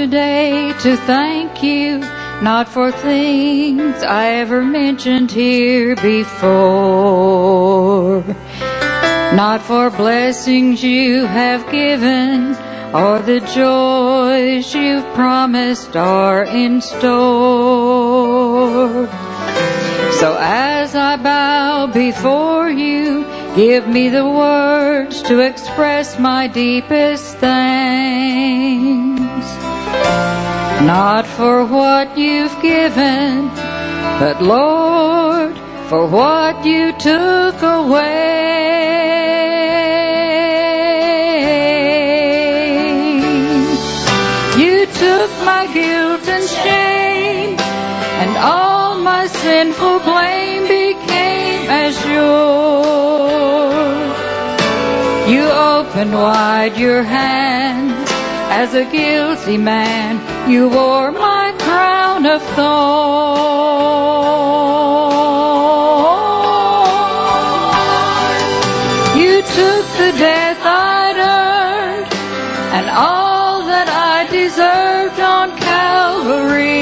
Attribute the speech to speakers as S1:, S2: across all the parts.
S1: Today to thank you, not for things I ever mentioned here before, not for blessings you have given or the joys you've promised are in store. So as I bow before you, Give me the words to express my deepest thanks. Not for what you've given, but Lord, for what you took away. You took my guilt and shame, and all my sinful blame became as yours. You opened wide your hands as a guilty man. You wore my crown of thorns. You took the death I'd earned and all that I deserved on Calvary.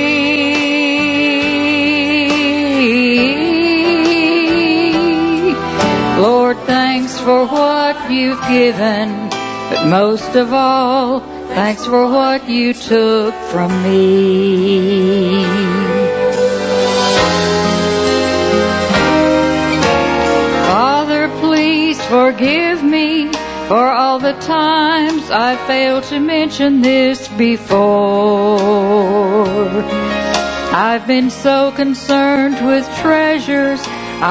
S1: Lord, thanks for what you've given, but most of all, thanks for what you took from me. Father, please forgive me for all the times I failed to mention this before. I've been so concerned with treasures,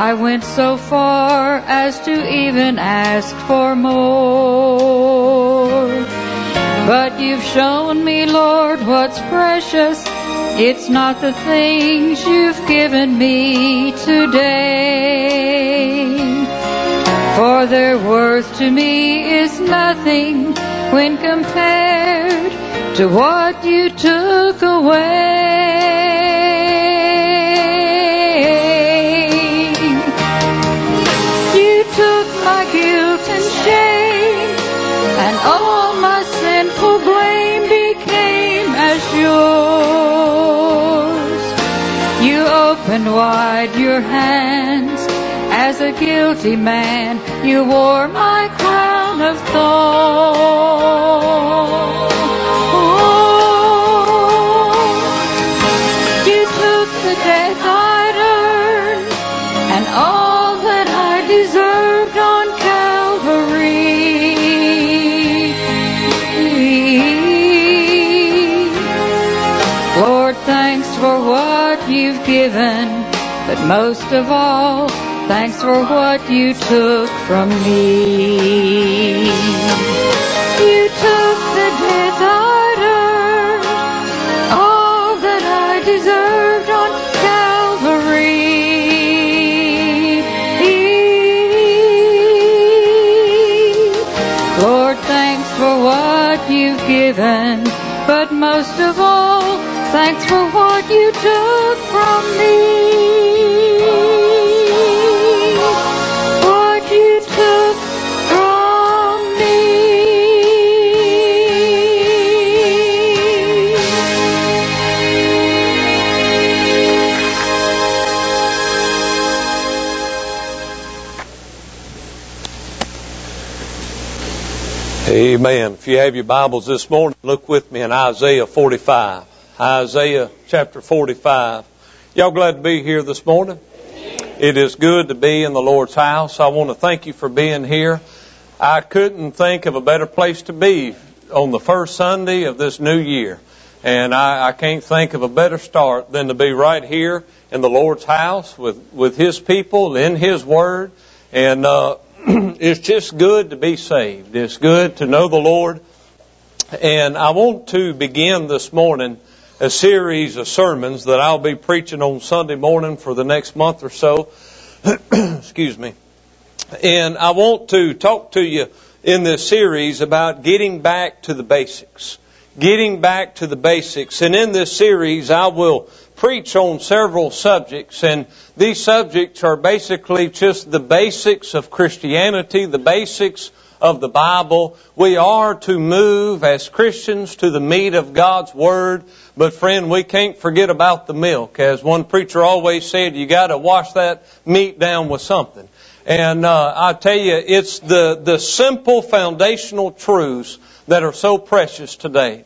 S1: I went so far as to even ask for more. But you've shown me, Lord, what's precious. It's not the things you've given me today. For their worth to me is nothing when compared to what you took away. Wide your hands as a guilty man. You wore my crown of thorns. Thanks for what you've given, but most of all, thanks for what you took from me. You took the I'd all that I deserved on Calvary. Lord, thanks for what you've given, but most of all, thanks for what you took from me. What you took from me.
S2: Amen. If you have your Bibles this morning, look with me in Isaiah 45. Isaiah chapter 45. Y'all glad to be here this morning? It is good to be in the Lord's house. I want to thank you for being here. I couldn't think of a better place to be on the first Sunday of this new year. And I, I can't think of a better start than to be right here in the Lord's house with, with His people, in His Word. And, uh, it's just good to be saved. It's good to know the Lord. And I want to begin this morning a series of sermons that I'll be preaching on Sunday morning for the next month or so. Excuse me. And I want to talk to you in this series about getting back to the basics. Getting back to the basics. And in this series, I will preach on several subjects, and these subjects are basically just the basics of Christianity, the basics of the Bible. We are to move as Christians to the meat of God's Word. But friend, we can't forget about the milk. As one preacher always said, you gotta wash that meat down with something. And uh, I tell you, it's the, the simple foundational truths that are so precious today.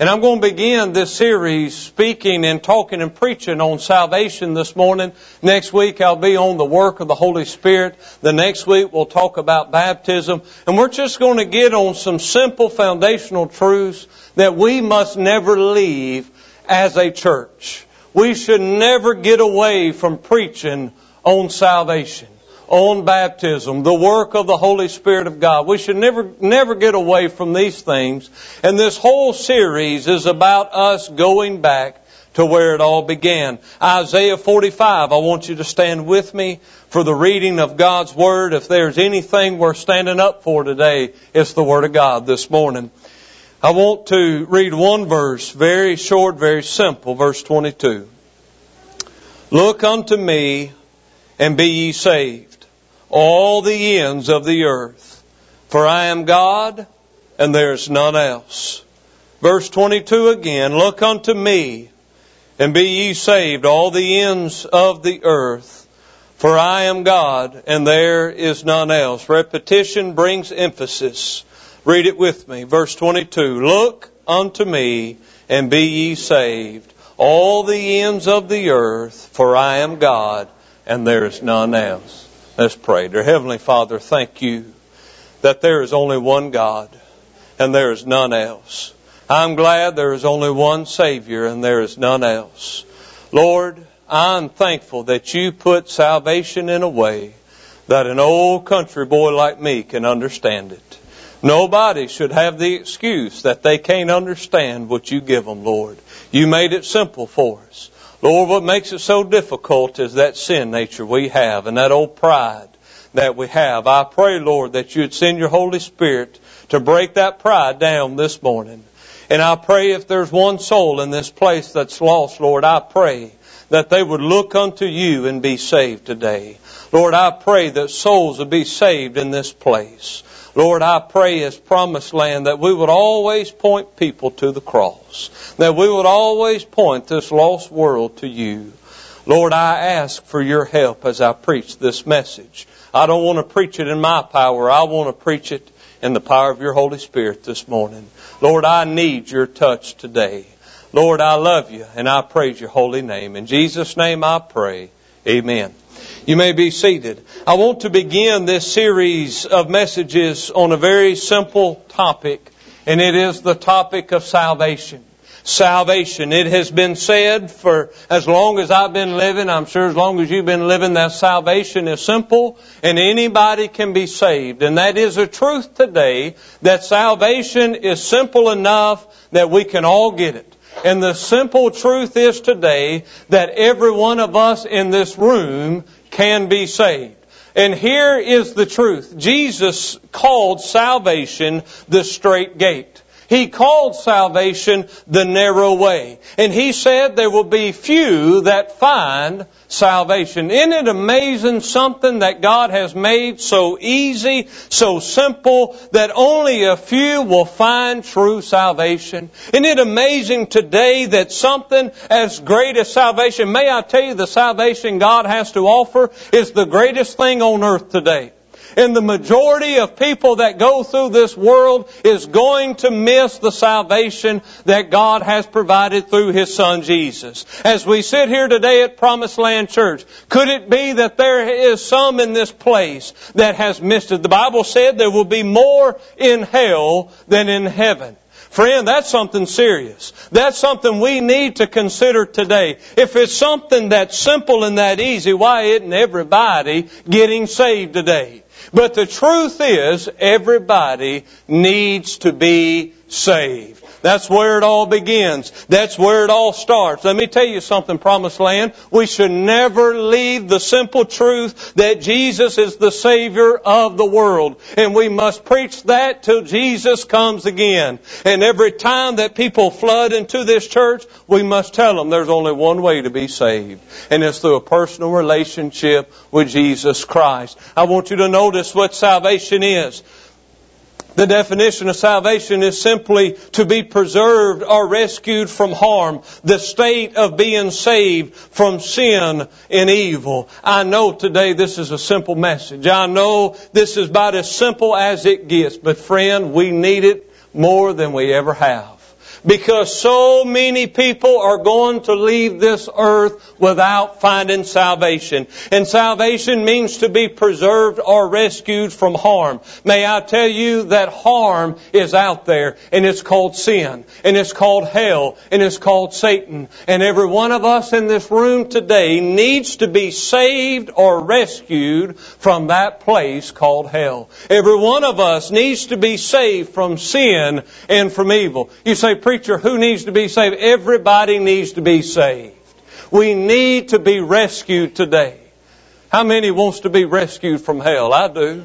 S2: And I'm going to begin this series speaking and talking and preaching on salvation this morning. Next week I'll be on the work of the Holy Spirit. The next week we'll talk about baptism. And we're just going to get on some simple foundational truths that we must never leave as a church. We should never get away from preaching on salvation on baptism, the work of the Holy Spirit of God. We should never, never get away from these things. And this whole series is about us going back to where it all began. Isaiah 45, I want you to stand with me for the reading of God's Word. If there's anything we're standing up for today, it's the Word of God this morning. I want to read one verse, very short, very simple, verse 22. Look unto me and be ye saved all the ends of the earth. For I am God, and there is none else. Verse 22 again, Look unto me, and be ye saved, all the ends of the earth. For I am God, and there is none else. Repetition brings emphasis. Read it with me. Verse 22. Look unto me, and be ye saved, all the ends of the earth, for I am God, and there is none else. Let's pray. Dear Heavenly Father, thank you that there is only one God and there is none else. I'm glad there is only one Savior and there is none else. Lord, I'm thankful that you put salvation in a way that an old country boy like me can understand it. Nobody should have the excuse that they can't understand what you give them, Lord. You made it simple for us. Lord, what makes it so difficult is that sin nature we have and that old pride that we have. I pray, Lord, that you'd send your Holy Spirit to break that pride down this morning. And I pray if there's one soul in this place that's lost, Lord, I pray that they would look unto you and be saved today. Lord, I pray that souls would be saved in this place. Lord, I pray as promised land that we would always point people to the cross, that we would always point this lost world to you. Lord, I ask for your help as I preach this message. I don't want to preach it in my power. I want to preach it in the power of your Holy Spirit this morning. Lord, I need your touch today. Lord, I love you and I praise your holy name. In Jesus' name I pray. Amen. You may be seated. I want to begin this series of messages on a very simple topic, and it is the topic of salvation. Salvation. It has been said for as long as I've been living, I'm sure as long as you've been living, that salvation is simple and anybody can be saved. And that is a truth today that salvation is simple enough that we can all get it. And the simple truth is today that every one of us in this room can be saved. And here is the truth. Jesus called salvation the straight gate. He called salvation the narrow way. And he said there will be few that find salvation. Isn't it amazing something that God has made so easy, so simple, that only a few will find true salvation? Isn't it amazing today that something as great as salvation, may I tell you the salvation God has to offer is the greatest thing on earth today. And the majority of people that go through this world is going to miss the salvation that God has provided through His Son Jesus. As we sit here today at Promised Land Church, could it be that there is some in this place that has missed it? The Bible said there will be more in hell than in heaven. Friend, that's something serious. That's something we need to consider today. If it's something that's simple and that easy, why isn't everybody getting saved today? But the truth is, everybody needs to be saved. That's where it all begins. That's where it all starts. Let me tell you something, Promised Land. We should never leave the simple truth that Jesus is the Savior of the world. And we must preach that till Jesus comes again. And every time that people flood into this church, we must tell them there's only one way to be saved. And it's through a personal relationship with Jesus Christ. I want you to notice what salvation is. The definition of salvation is simply to be preserved or rescued from harm, the state of being saved from sin and evil. I know today this is a simple message. I know this is about as simple as it gets, but friend, we need it more than we ever have because so many people are going to leave this earth without finding salvation. And salvation means to be preserved or rescued from harm. May I tell you that harm is out there and it's called sin and it's called hell and it's called Satan. And every one of us in this room today needs to be saved or rescued from that place called hell. Every one of us needs to be saved from sin and from evil. You say, preacher, who needs to be saved? Everybody needs to be saved. We need to be rescued today. How many wants to be rescued from hell? I do.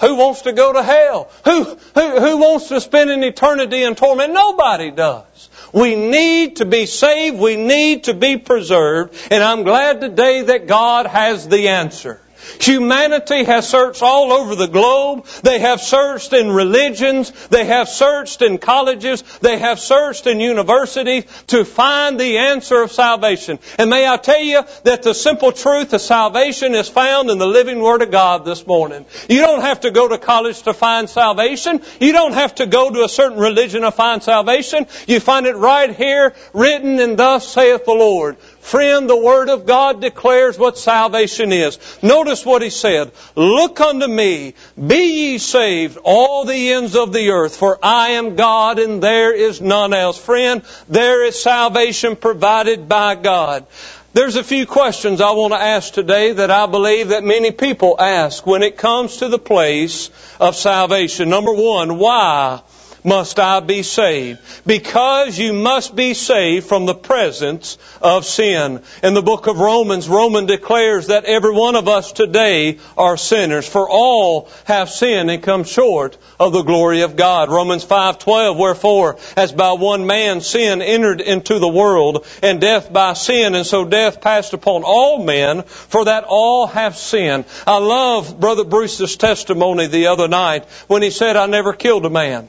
S2: Who wants to go to hell? Who, who, who wants to spend an eternity in torment? Nobody does. We need to be saved. We need to be preserved. And I'm glad today that God has the answer. Humanity has searched all over the globe. They have searched in religions. They have searched in colleges. They have searched in universities to find the answer of salvation. And may I tell you that the simple truth of salvation is found in the living Word of God this morning. You don't have to go to college to find salvation. You don't have to go to a certain religion to find salvation. You find it right here written and thus saith the Lord. Friend, the Word of God declares what salvation is. Notice what He said. Look unto me, be ye saved, all the ends of the earth, for I am God and there is none else. Friend, there is salvation provided by God. There's a few questions I want to ask today that I believe that many people ask when it comes to the place of salvation. Number one, why must I be saved? Because you must be saved from the presence of sin. In the book of Romans, Roman declares that every one of us today are sinners, for all have sinned and come short of the glory of God. Romans 5:12 Wherefore as by one man sin entered into the world and death by sin and so death passed upon all men for that all have sinned. I love brother Bruce's testimony the other night when he said I never killed a man.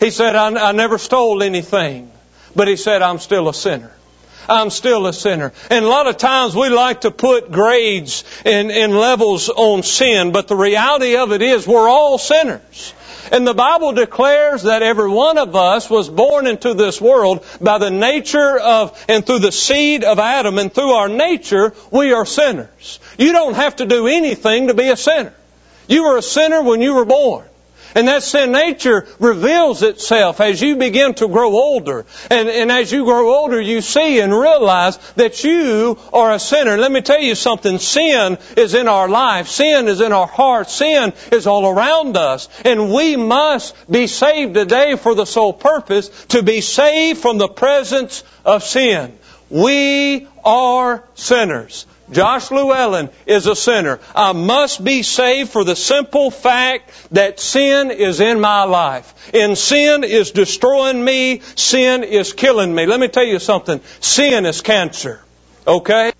S2: He said, I, I never stole anything. But he said, I'm still a sinner. I'm still a sinner. And a lot of times we like to put grades and, and levels on sin, but the reality of it is we're all sinners. And the Bible declares that every one of us was born into this world by the nature of, and through the seed of Adam, and through our nature, we are sinners. You don't have to do anything to be a sinner. You were a sinner when you were born. And that sin nature reveals itself as you begin to grow older. And, and as you grow older, you see and realize that you are a sinner. Let me tell you something. Sin is in our life. Sin is in our heart. Sin is all around us. And we must be saved today for the sole purpose to be saved from the presence of sin. We are sinners. Josh Llewellyn is a sinner. I must be saved for the simple fact that sin is in my life. And sin is destroying me. Sin is killing me. Let me tell you something. Sin is cancer. Okay?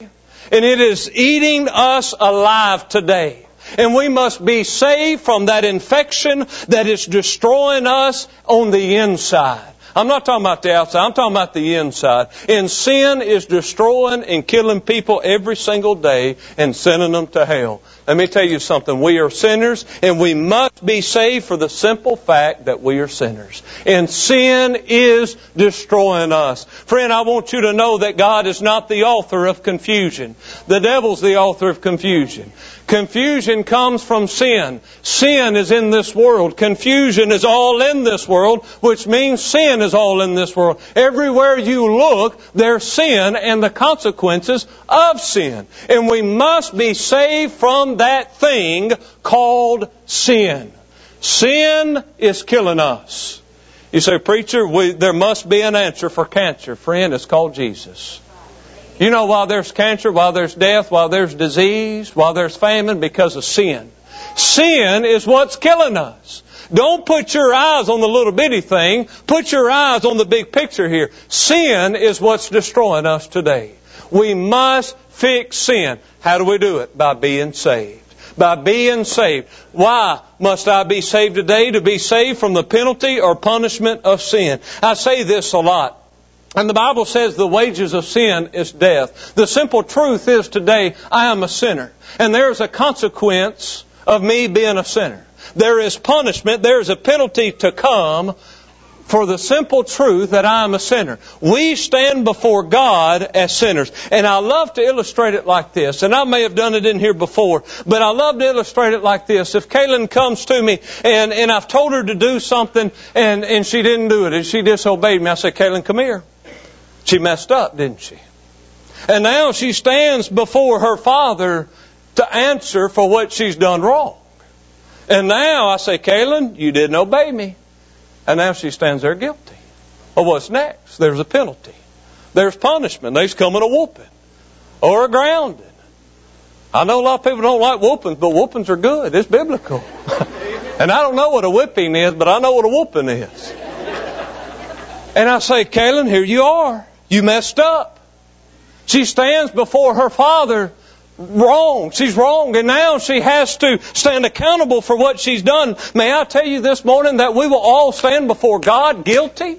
S2: And it is eating us alive today. And we must be saved from that infection that is destroying us on the inside. I'm not talking about the outside. I'm talking about the inside. And sin is destroying and killing people every single day and sending them to hell. Let me tell you something. We are sinners and we must be saved for the simple fact that we are sinners. And sin is destroying us. Friend, I want you to know that God is not the author of confusion. The devil's the author of confusion. Confusion comes from sin. Sin is in this world. Confusion is all in this world, which means sin is all in this world. Everywhere you look, there's sin and the consequences of sin. And we must be saved from that thing called sin. Sin is killing us. You say, preacher, we, there must be an answer for cancer. Friend, it's called Jesus. You know, while there's cancer, while there's death, while there's disease, while there's famine, because of sin. Sin is what's killing us. Don't put your eyes on the little bitty thing. Put your eyes on the big picture here. Sin is what's destroying us today. We must fix sin. How do we do it? By being saved. by being saved. Why must I be saved today? To be saved from the penalty or punishment of sin. I say this a lot. And the Bible says the wages of sin is death. The simple truth is today, I am a sinner. And there's a consequence of me being a sinner. There is punishment, there is a penalty to come for the simple truth that I am a sinner. We stand before God as sinners. And I love to illustrate it like this. And I may have done it in here before, but I love to illustrate it like this. If Kaylin comes to me and, and I've told her to do something and, and she didn't do it and she disobeyed me, I say, Kaylin, come here. She messed up, didn't she? And now she stands before her father to answer for what she's done wrong. And now I say, Kaylin, you didn't obey me. And now she stands there guilty. Well, what's next? There's a penalty. There's punishment. There's coming a whooping or a grounding. I know a lot of people don't like whoopings, but whoopings are good. It's biblical. and I don't know what a whipping is, but I know what a whooping is. and I say, Kaylin, here you are. You messed up. She stands before her father wrong. She's wrong, and now she has to stand accountable for what she's done. May I tell you this morning that we will all stand before God guilty?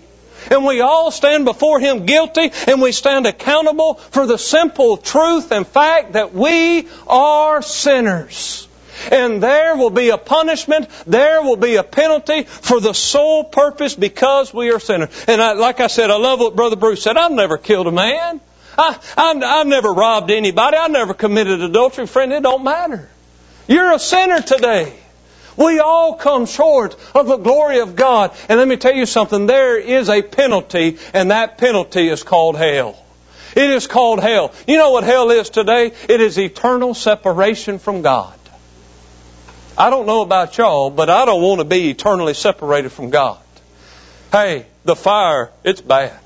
S2: And we all stand before Him guilty, and we stand accountable for the simple truth and fact that we are sinners. And there will be a punishment, there will be a penalty for the sole purpose because we are sinners. And I, like I said, I love what Brother Bruce said. I've never killed a man. I, I, I've never robbed anybody. I never committed adultery. Friend, it don't matter. You're a sinner today. We all come short of the glory of God. And let me tell you something. There is a penalty, and that penalty is called hell. It is called hell. You know what hell is today? It is eternal separation from God. I don't know about y'all, but I don't want to be eternally separated from God. Hey, the fire, it's bad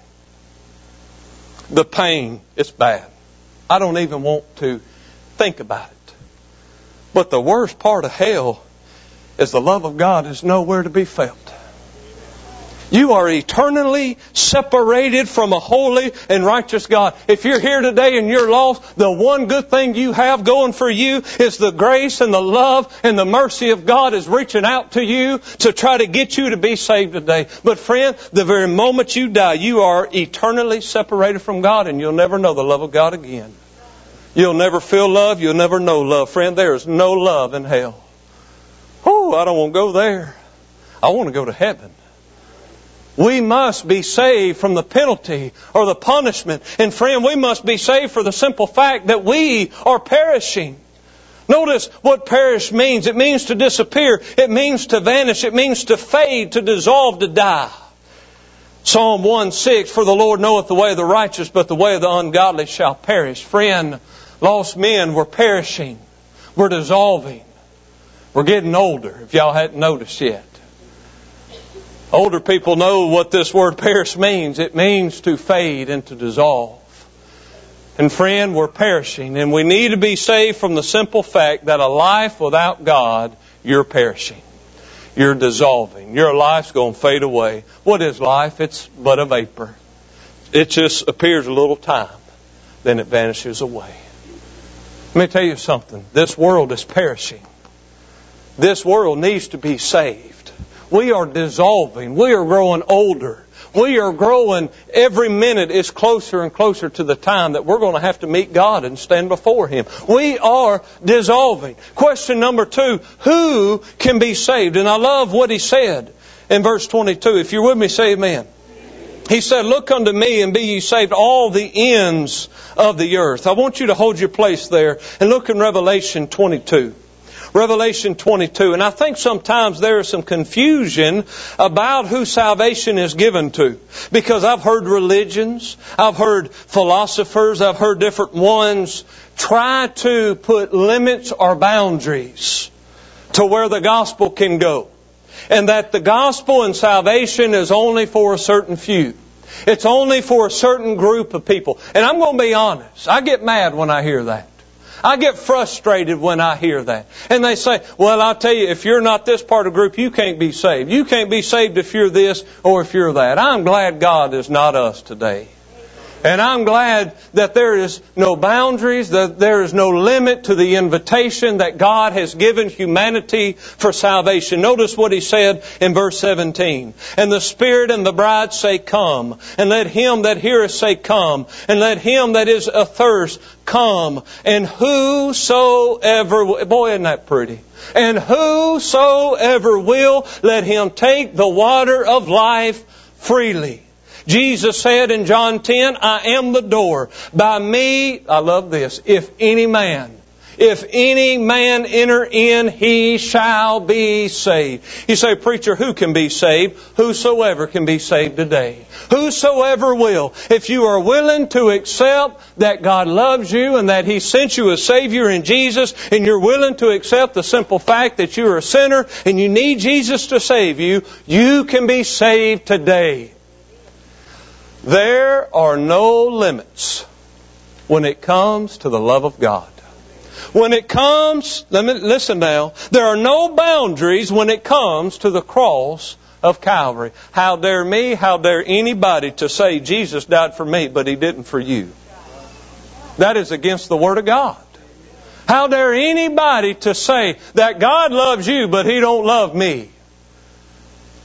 S2: the pain, is bad. I don't even want to think about it. But the worst part of hell is the love of God is nowhere to be felt. You are eternally separated from a holy and righteous God. If you're here today and you're lost, the one good thing you have going for you is the grace and the love and the mercy of God is reaching out to you to try to get you to be saved today. But friend, the very moment you die, you are eternally separated from God and you'll never know the love of God again. You'll never feel love. You'll never know love. Friend, there is no love in hell. Oh, I don't want to go there. I want to go to heaven. We must be saved from the penalty or the punishment. And friend, we must be saved for the simple fact that we are perishing. Notice what perish means. It means to disappear. It means to vanish. It means to fade, to dissolve, to die. Psalm 1 6, For the Lord knoweth the way of the righteous, but the way of the ungodly shall perish. Friend, lost men were perishing. We're dissolving. We're getting older, if y'all hadn't noticed yet. Older people know what this word perish means. It means to fade and to dissolve. And friend, we're perishing, and we need to be saved from the simple fact that a life without God, you're perishing. You're dissolving. Your life's going to fade away. What is life? It's but a vapor. It just appears a little time, then it vanishes away. Let me tell you something. This world is perishing. This world needs to be saved. We are dissolving. We are growing older. We are growing every minute is closer and closer to the time that we're going to have to meet God and stand before Him. We are dissolving. Question number two, who can be saved? And I love what he said in verse 22. If you're with me, say amen. He said, Look unto me and be ye saved all the ends of the earth. I want you to hold your place there and look in Revelation 22. Revelation 22. And I think sometimes there is some confusion about who salvation is given to. Because I've heard religions, I've heard philosophers, I've heard different ones try to put limits or boundaries to where the gospel can go. And that the gospel and salvation is only for a certain few. It's only for a certain group of people. And I'm going to be honest. I get mad when I hear that. I get frustrated when I hear that. And they say, well, I'll tell you, if you're not this part of the group, you can't be saved. You can't be saved if you're this or if you're that. I'm glad God is not us today. And I'm glad that there is no boundaries, that there is no limit to the invitation that God has given humanity for salvation. Notice what he said in verse 17. And the Spirit and the bride say, Come. And let him that heareth say, Come. And let him that is athirst come. And whosoever, boy, isn't that pretty? And whosoever will, let him take the water of life freely. Jesus said in John 10, I am the door. By me, I love this, if any man, if any man enter in, he shall be saved. You say, preacher, who can be saved? Whosoever can be saved today. Whosoever will. If you are willing to accept that God loves you and that He sent you a Savior in Jesus, and you're willing to accept the simple fact that you're a sinner and you need Jesus to save you, you can be saved today. There are no limits when it comes to the love of God. When it comes, let me listen now, there are no boundaries when it comes to the cross of Calvary. How dare me, how dare anybody to say Jesus died for me, but he didn't for you? That is against the Word of God. How dare anybody to say that God loves you, but he don't love me?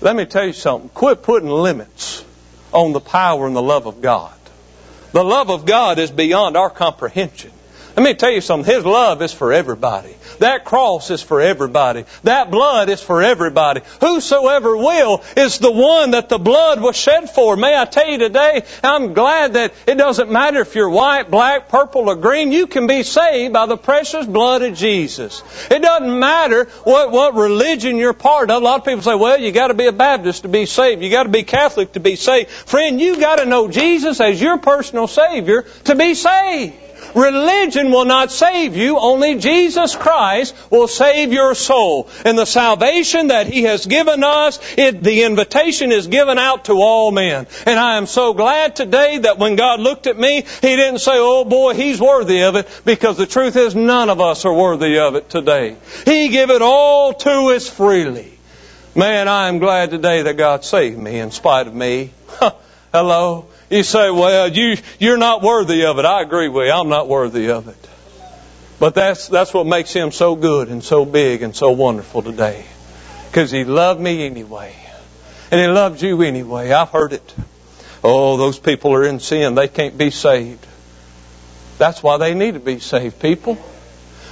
S2: Let me tell you something. Quit putting limits on the power and the love of God. The love of God is beyond our comprehension. Let me tell you something. His love is for everybody. That cross is for everybody. That blood is for everybody. Whosoever will is the one that the blood was shed for. May I tell you today, I'm glad that it doesn't matter if you're white, black, purple, or green. You can be saved by the precious blood of Jesus. It doesn't matter what, what religion you're part of. A lot of people say, well, you gotta be a Baptist to be saved. You gotta be Catholic to be saved. Friend, you gotta know Jesus as your personal Savior to be saved. Religion will not save you. Only Jesus Christ will save your soul. And the salvation that He has given us, it, the invitation is given out to all men. And I am so glad today that when God looked at me, He didn't say, oh boy, he's worthy of it, because the truth is none of us are worthy of it today. He gave it all to us freely. Man, I am glad today that God saved me in spite of me. Hello. You say, well, you, you're not worthy of it. I agree with you. I'm not worthy of it. But that's, that's what makes him so good and so big and so wonderful today. Because he loved me anyway. And he loved you anyway. I've heard it. Oh, those people are in sin. They can't be saved. That's why they need to be saved, people.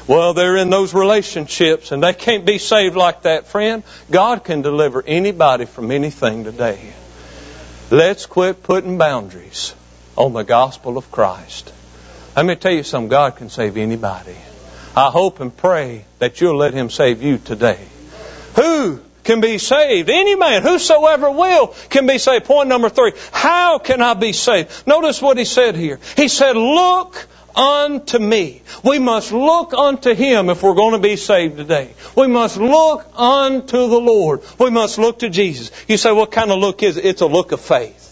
S2: Well, they're in those relationships and they can't be saved like that, friend. God can deliver anybody from anything today. Let's quit putting boundaries on the gospel of Christ. Let me tell you something, God can save anybody. I hope and pray that you'll let Him save you today. Who can be saved? Any man, whosoever will, can be saved. Point number three. How can I be saved? Notice what He said here. He said, look unto me. We must look unto Him if we're going to be saved today. We must look unto the Lord. We must look to Jesus. You say, what kind of look is it? It's a look of faith.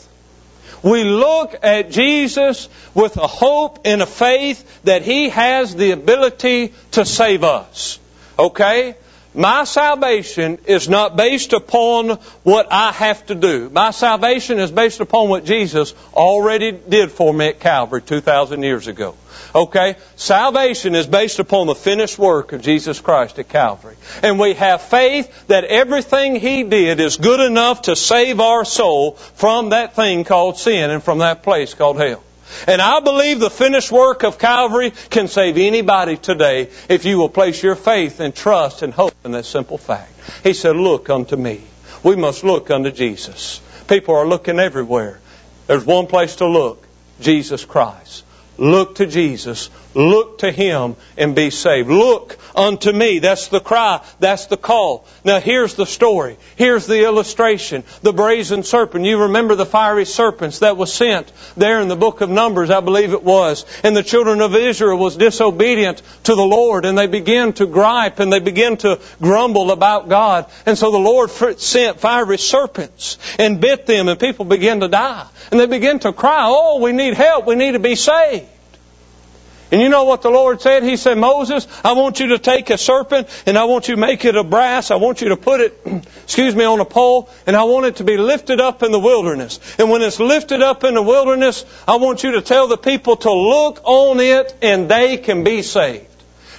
S2: We look at Jesus with a hope and a faith that He has the ability to save us. Okay? My salvation is not based upon what I have to do. My salvation is based upon what Jesus already did for me at Calvary 2,000 years ago. Okay? Salvation is based upon the finished work of Jesus Christ at Calvary. And we have faith that everything He did is good enough to save our soul from that thing called sin and from that place called hell. And I believe the finished work of Calvary can save anybody today if you will place your faith and trust and hope in that simple fact. He said, Look unto me. We must look unto Jesus. People are looking everywhere. There's one place to look Jesus Christ. Look to Jesus. Look to Him and be saved. Look unto me. That's the cry. That's the call. Now here's the story. Here's the illustration. The brazen serpent. You remember the fiery serpents that was sent there in the book of Numbers, I believe it was. And the children of Israel was disobedient to the Lord and they began to gripe and they began to grumble about God. And so the Lord sent fiery serpents and bit them and people began to die. And they began to cry, oh, we need help. We need to be saved. And you know what the Lord said? He said, Moses, I want you to take a serpent and I want you to make it of brass. I want you to put it, excuse me, on a pole and I want it to be lifted up in the wilderness. And when it's lifted up in the wilderness, I want you to tell the people to look on it and they can be saved.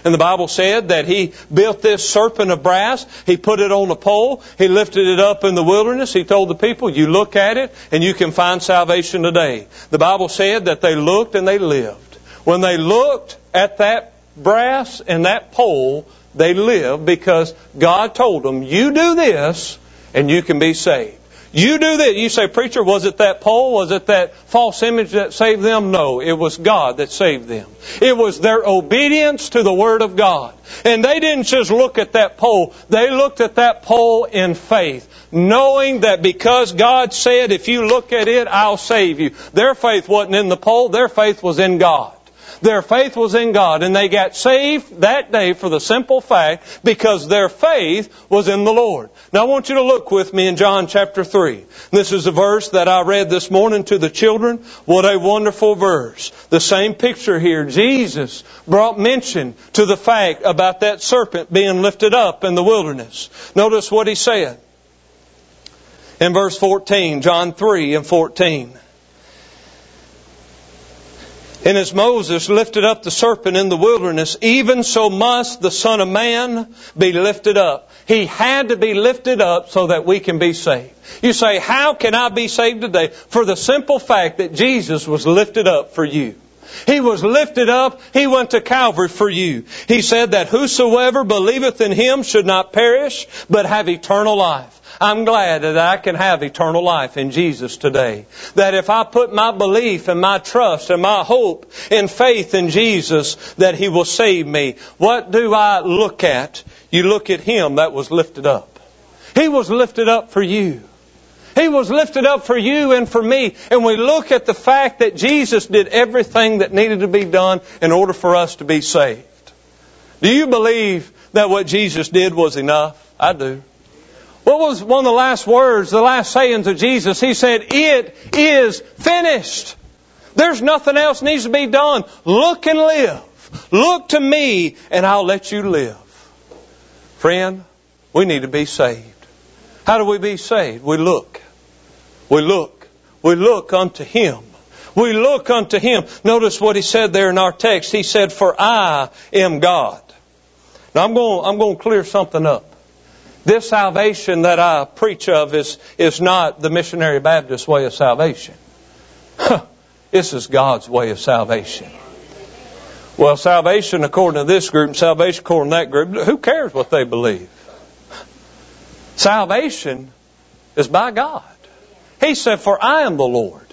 S2: And the Bible said that he built this serpent of brass. He put it on a pole. He lifted it up in the wilderness. He told the people, you look at it and you can find salvation today. The Bible said that they looked and they lived. When they looked at that brass and that pole, they lived because God told them, you do this and you can be saved. You do this. You say, preacher, was it that pole? Was it that false image that saved them? No, it was God that saved them. It was their obedience to the Word of God. And they didn't just look at that pole. They looked at that pole in faith, knowing that because God said, if you look at it, I'll save you. Their faith wasn't in the pole. Their faith was in God. Their faith was in God, and they got saved that day for the simple fact because their faith was in the Lord. Now I want you to look with me in John chapter 3. This is a verse that I read this morning to the children. What a wonderful verse. The same picture here. Jesus brought mention to the fact about that serpent being lifted up in the wilderness. Notice what he said in verse 14, John 3 and 14. And as Moses lifted up the serpent in the wilderness, even so must the Son of Man be lifted up. He had to be lifted up so that we can be saved. You say, how can I be saved today? For the simple fact that Jesus was lifted up for you. He was lifted up. He went to Calvary for you. He said that whosoever believeth in him should not perish, but have eternal life. I'm glad that I can have eternal life in Jesus today. That if I put my belief and my trust and my hope and faith in Jesus, that He will save me. What do I look at? You look at Him that was lifted up. He was lifted up for you. He was lifted up for you and for me. And we look at the fact that Jesus did everything that needed to be done in order for us to be saved. Do you believe that what Jesus did was enough? I do. What was one of the last words, the last sayings of Jesus? He said, It is finished. There's nothing else needs to be done. Look and live. Look to me and I'll let you live. Friend, we need to be saved. How do we be saved? We look. We look. We look unto Him. We look unto Him. Notice what He said there in our text. He said, For I am God. Now I'm going, I'm going to clear something up. This salvation that I preach of is, is not the missionary Baptist way of salvation. this is God's way of salvation. Well, salvation according to this group, salvation according to that group, who cares what they believe? Salvation is by God. He said, For I am the Lord.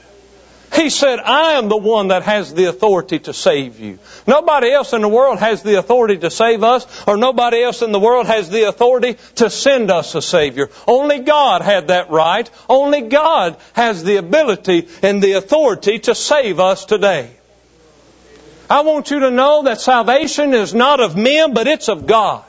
S2: He said, I am the one that has the authority to save you. Nobody else in the world has the authority to save us, or nobody else in the world has the authority to send us a Savior. Only God had that right. Only God has the ability and the authority to save us today. I want you to know that salvation is not of men, but it's of God.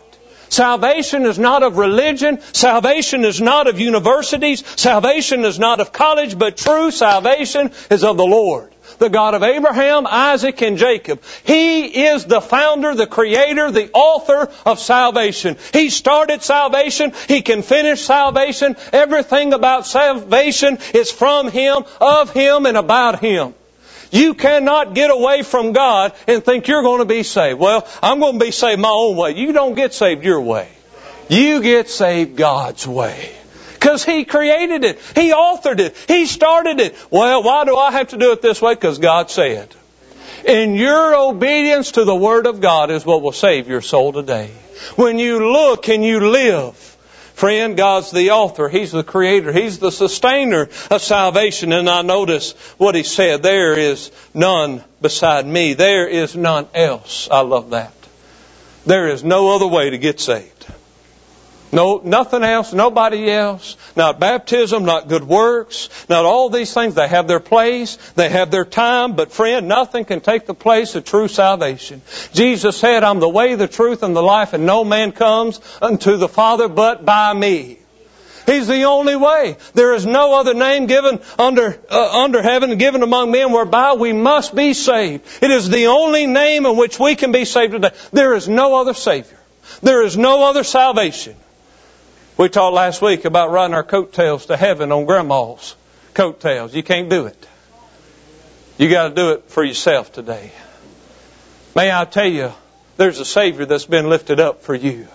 S2: Salvation is not of religion. Salvation is not of universities. Salvation is not of college, but true salvation is of the Lord. The God of Abraham, Isaac, and Jacob. He is the founder, the creator, the author of salvation. He started salvation. He can finish salvation. Everything about salvation is from Him, of Him, and about Him. You cannot get away from God and think you're going to be saved. Well, I'm going to be saved my own way. You don't get saved your way. You get saved God's way. Because He created it. He authored it. He started it. Well, why do I have to do it this way? Because God said. And your obedience to the Word of God is what will save your soul today. When you look and you live, Friend, God's the author. He's the creator. He's the sustainer of salvation. And I notice what he said. There is none beside me. There is none else. I love that. There is no other way to get saved. No, nothing else, nobody else. Not baptism, not good works, not all these things. They have their place, they have their time, but friend, nothing can take the place of true salvation. Jesus said, I'm the way, the truth, and the life, and no man comes unto the Father but by me. He's the only way. There is no other name given under, uh, under heaven given among men whereby we must be saved. It is the only name in which we can be saved today. There is no other Savior. There is no other salvation. We talked last week about riding our coattails to heaven on grandma's coattails. You can't do it. You got to do it for yourself today. May I tell you, there's a Savior that's been lifted up for you.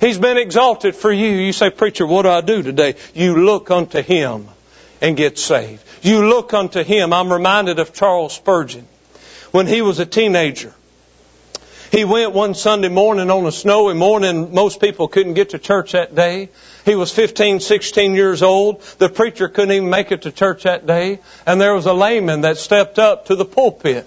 S2: He's been exalted for you. You say, Preacher, what do I do today? You look unto Him and get saved. You look unto Him. I'm reminded of Charles Spurgeon when he was a teenager. He went one Sunday morning on a snowy morning. Most people couldn't get to church that day. He was 15, 16 years old. The preacher couldn't even make it to church that day. And there was a layman that stepped up to the pulpit.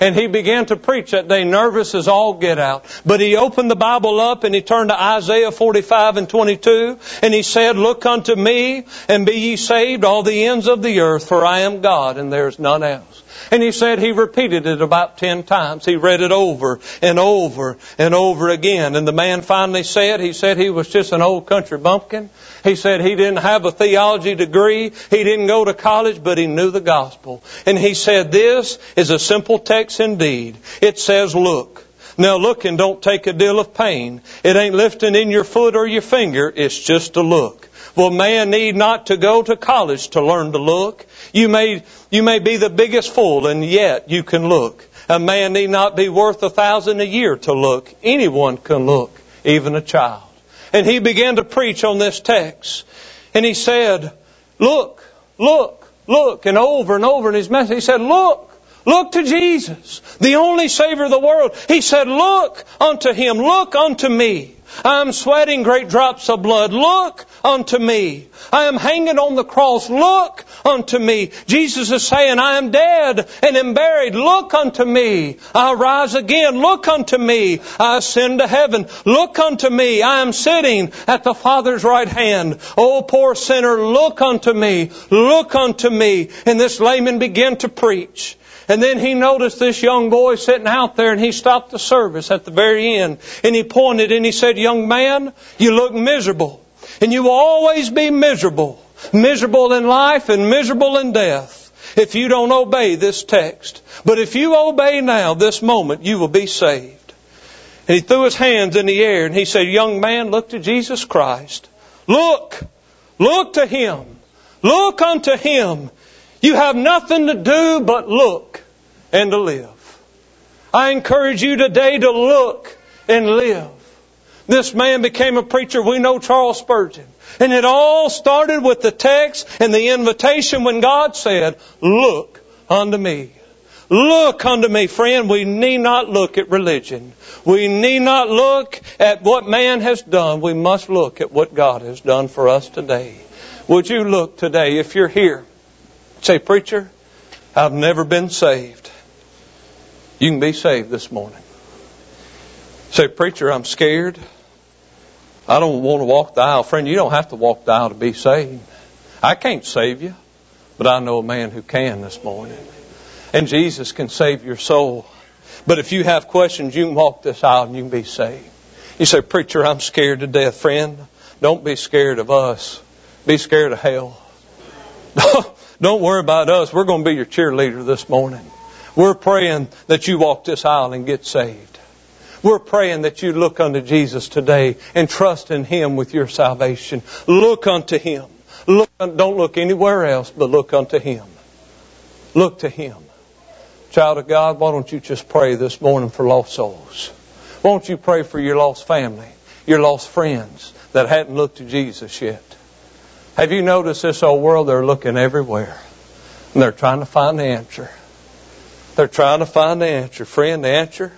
S2: And he began to preach that day, nervous as all get out. But he opened the Bible up and he turned to Isaiah 45 and 22 and he said, Look unto me and be ye saved, all the ends of the earth, for I am God and there is none else. And he said he repeated it about ten times. He read it over and over and over again. And the man finally said, he said he was just an old country bumpkin. He said he didn't have a theology degree. He didn't go to college, but he knew the gospel. And he said, this is a simple text indeed. It says, look. Now look and don't take a deal of pain. It ain't lifting in your foot or your finger. It's just a look. Well, man need not to go to college to learn to look. You may, you may be the biggest fool and yet you can look. A man need not be worth a thousand a year to look. Anyone can look, even a child. And he began to preach on this text. And he said, look, look, look, and over and over in his message, he said, look, Look to Jesus, the only Savior of the world. He said, Look unto Him, look unto me. I am sweating great drops of blood. Look unto me. I am hanging on the cross. Look unto me. Jesus is saying, I am dead and am buried. Look unto me. I rise again. Look unto me. I ascend to heaven. Look unto me. I am sitting at the Father's right hand. Oh, poor sinner, look unto me. Look unto me. And this layman began to preach. And then he noticed this young boy sitting out there and he stopped the service at the very end and he pointed and he said, young man, you look miserable and you will always be miserable. Miserable in life and miserable in death if you don't obey this text. But if you obey now, this moment, you will be saved. And he threw his hands in the air and he said, young man, look to Jesus Christ. Look! Look to Him. Look unto Him. You have nothing to do but look and to live. I encourage you today to look and live. This man became a preacher. We know Charles Spurgeon. And it all started with the text and the invitation when God said, look unto me. Look unto me, friend. We need not look at religion. We need not look at what man has done. We must look at what God has done for us today. Would you look today if you're here? Say, preacher, I've never been saved. You can be saved this morning. Say, preacher, I'm scared. I don't want to walk the aisle. Friend, you don't have to walk the aisle to be saved. I can't save you, but I know a man who can this morning. And Jesus can save your soul. But if you have questions, you can walk this aisle and you can be saved. You say, preacher, I'm scared to death. Friend, don't be scared of us. Be scared of hell. Don't worry about us. We're going to be your cheerleader this morning. We're praying that you walk this aisle and get saved. We're praying that you look unto Jesus today and trust in Him with your salvation. Look unto Him. Look, don't look anywhere else, but look unto Him. Look to Him. Child of God, why don't you just pray this morning for lost souls? Why don't you pray for your lost family, your lost friends that hadn't looked to Jesus yet? Have you noticed this old world? They're looking everywhere. And they're trying to find the answer. They're trying to find the answer. Friend, the answer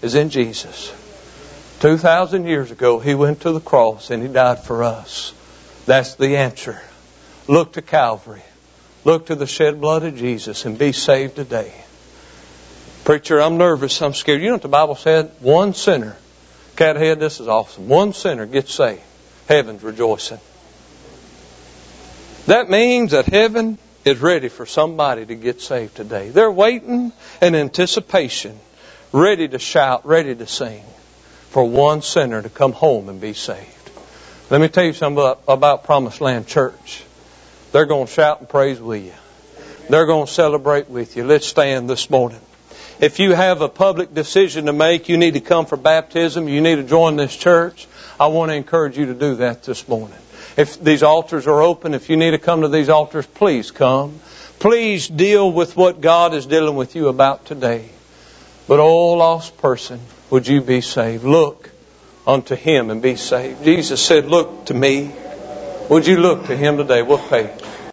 S2: is in Jesus. 2,000 years ago, He went to the cross and He died for us. That's the answer. Look to Calvary. Look to the shed blood of Jesus and be saved today. Preacher, I'm nervous. I'm scared. You know what the Bible said? One sinner. Cathead, this is awesome. One sinner gets saved. Heaven's rejoicing. That means that heaven is ready for somebody to get saved today. They're waiting in anticipation, ready to shout, ready to sing for one sinner to come home and be saved. Let me tell you something about, about Promised Land Church. They're going to shout and praise with you. They're going to celebrate with you. Let's stand this morning. If you have a public decision to make, you need to come for baptism, you need to join this church, I want to encourage you to do that this morning. If these altars are open, if you need to come to these altars, please come. Please deal with what God is dealing with you about today. But, oh, lost person, would you be saved? Look unto Him and be saved. Jesus said, Look to me. Would you look to Him today? We'll pay.